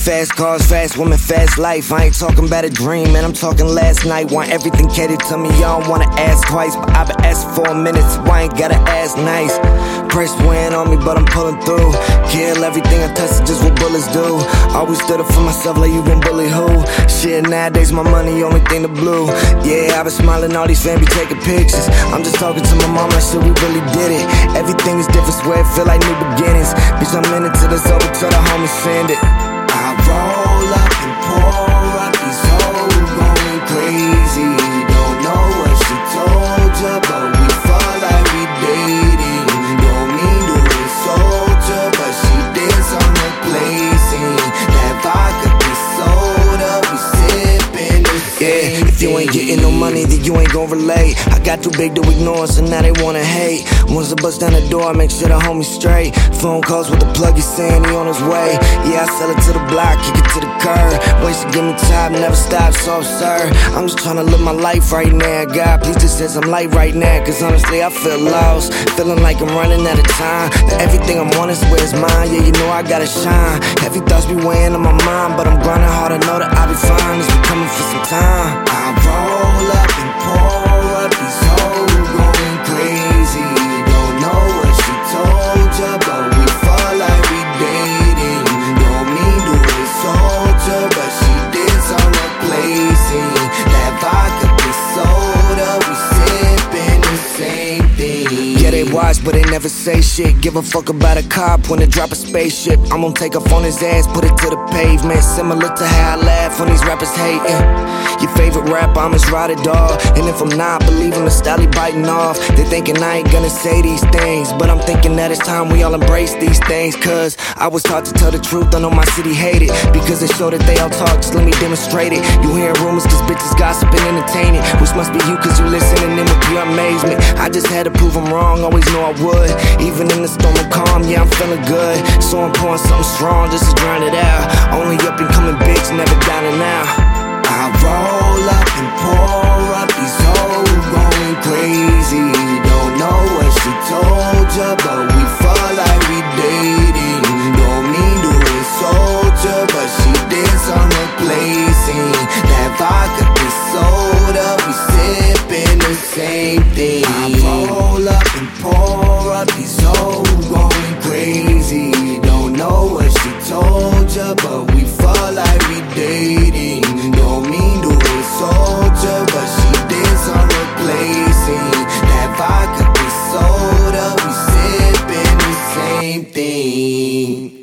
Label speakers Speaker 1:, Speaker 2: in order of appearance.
Speaker 1: Fast cars, fast women, fast life. I ain't talking about a dream, man. I'm talking last night. Want everything catered to me. Y'all wanna ask twice, but I've been asking for minutes. minute, so I ain't gotta ask nice. Press win on me, but I'm pulling through. Kill everything I touch, just what bullets do. Always stood up for myself like you been bully who. Shit, nowadays my money only thing to blue. Yeah, I've been smiling, all these fans be taking pictures. I'm just talking to my mama, shit, we really did it. Everything is different, swear it feel like new beginnings. Bitch, I'm in it till it's over, till the homies send it. I getting no money, that you ain't gon' relate. I got too big to ignore, so now they wanna hate. Once I bust down the door, I make sure the homie straight. Phone calls with the plug, he saying he on his way. Yeah, I sell it to the block, kick it to the curb. Ways to give me time, never stop, so absurd. I'm just tryna live my life right now. God, please just says I'm light right now. Cause honestly, I feel lost. Feeling like I'm running out of time. That everything I'm on is where it's mine. Yeah, you know I gotta shine. Heavy thoughts be weighing on my mind, but I'm grinding hard. I know that I'll be fine. It's been coming for some time. I Yeah, they watch, but they never say shit. Give a fuck about a cop when they drop a spaceship. I'm gonna take off on his ass, put it to the pavement. Similar to how I laugh when these rappers hating. Your favorite rapper, I'm his ride dog. And if I'm not, believe him, the style biting off. They thinking I ain't gonna say these things. But I'm thinking that it's time we all embrace these things. Cause I was taught to tell the truth, I know my city hate it. Because they show that they all talk, just let me demonstrate it. You hear rumors cause bitches gossip and entertaining. Which must be you cause you listening in with pure amazement. I just had to prove I'm wrong, always know I would. Even in the storm of calm, yeah, I'm feeling good. So I'm pouring something strong just to drown it out. Only up and coming bitch, never down and out. I roll up and pour up hoes going crazy. Don't know what she told ya, but we fall like we dating. Don't mean to insult ya, but she did some replacing. That vodka but
Speaker 2: we fall like we dating. Don't mean to insult her, but she dance on replacing that vodka with
Speaker 1: soda. We sipping the same thing.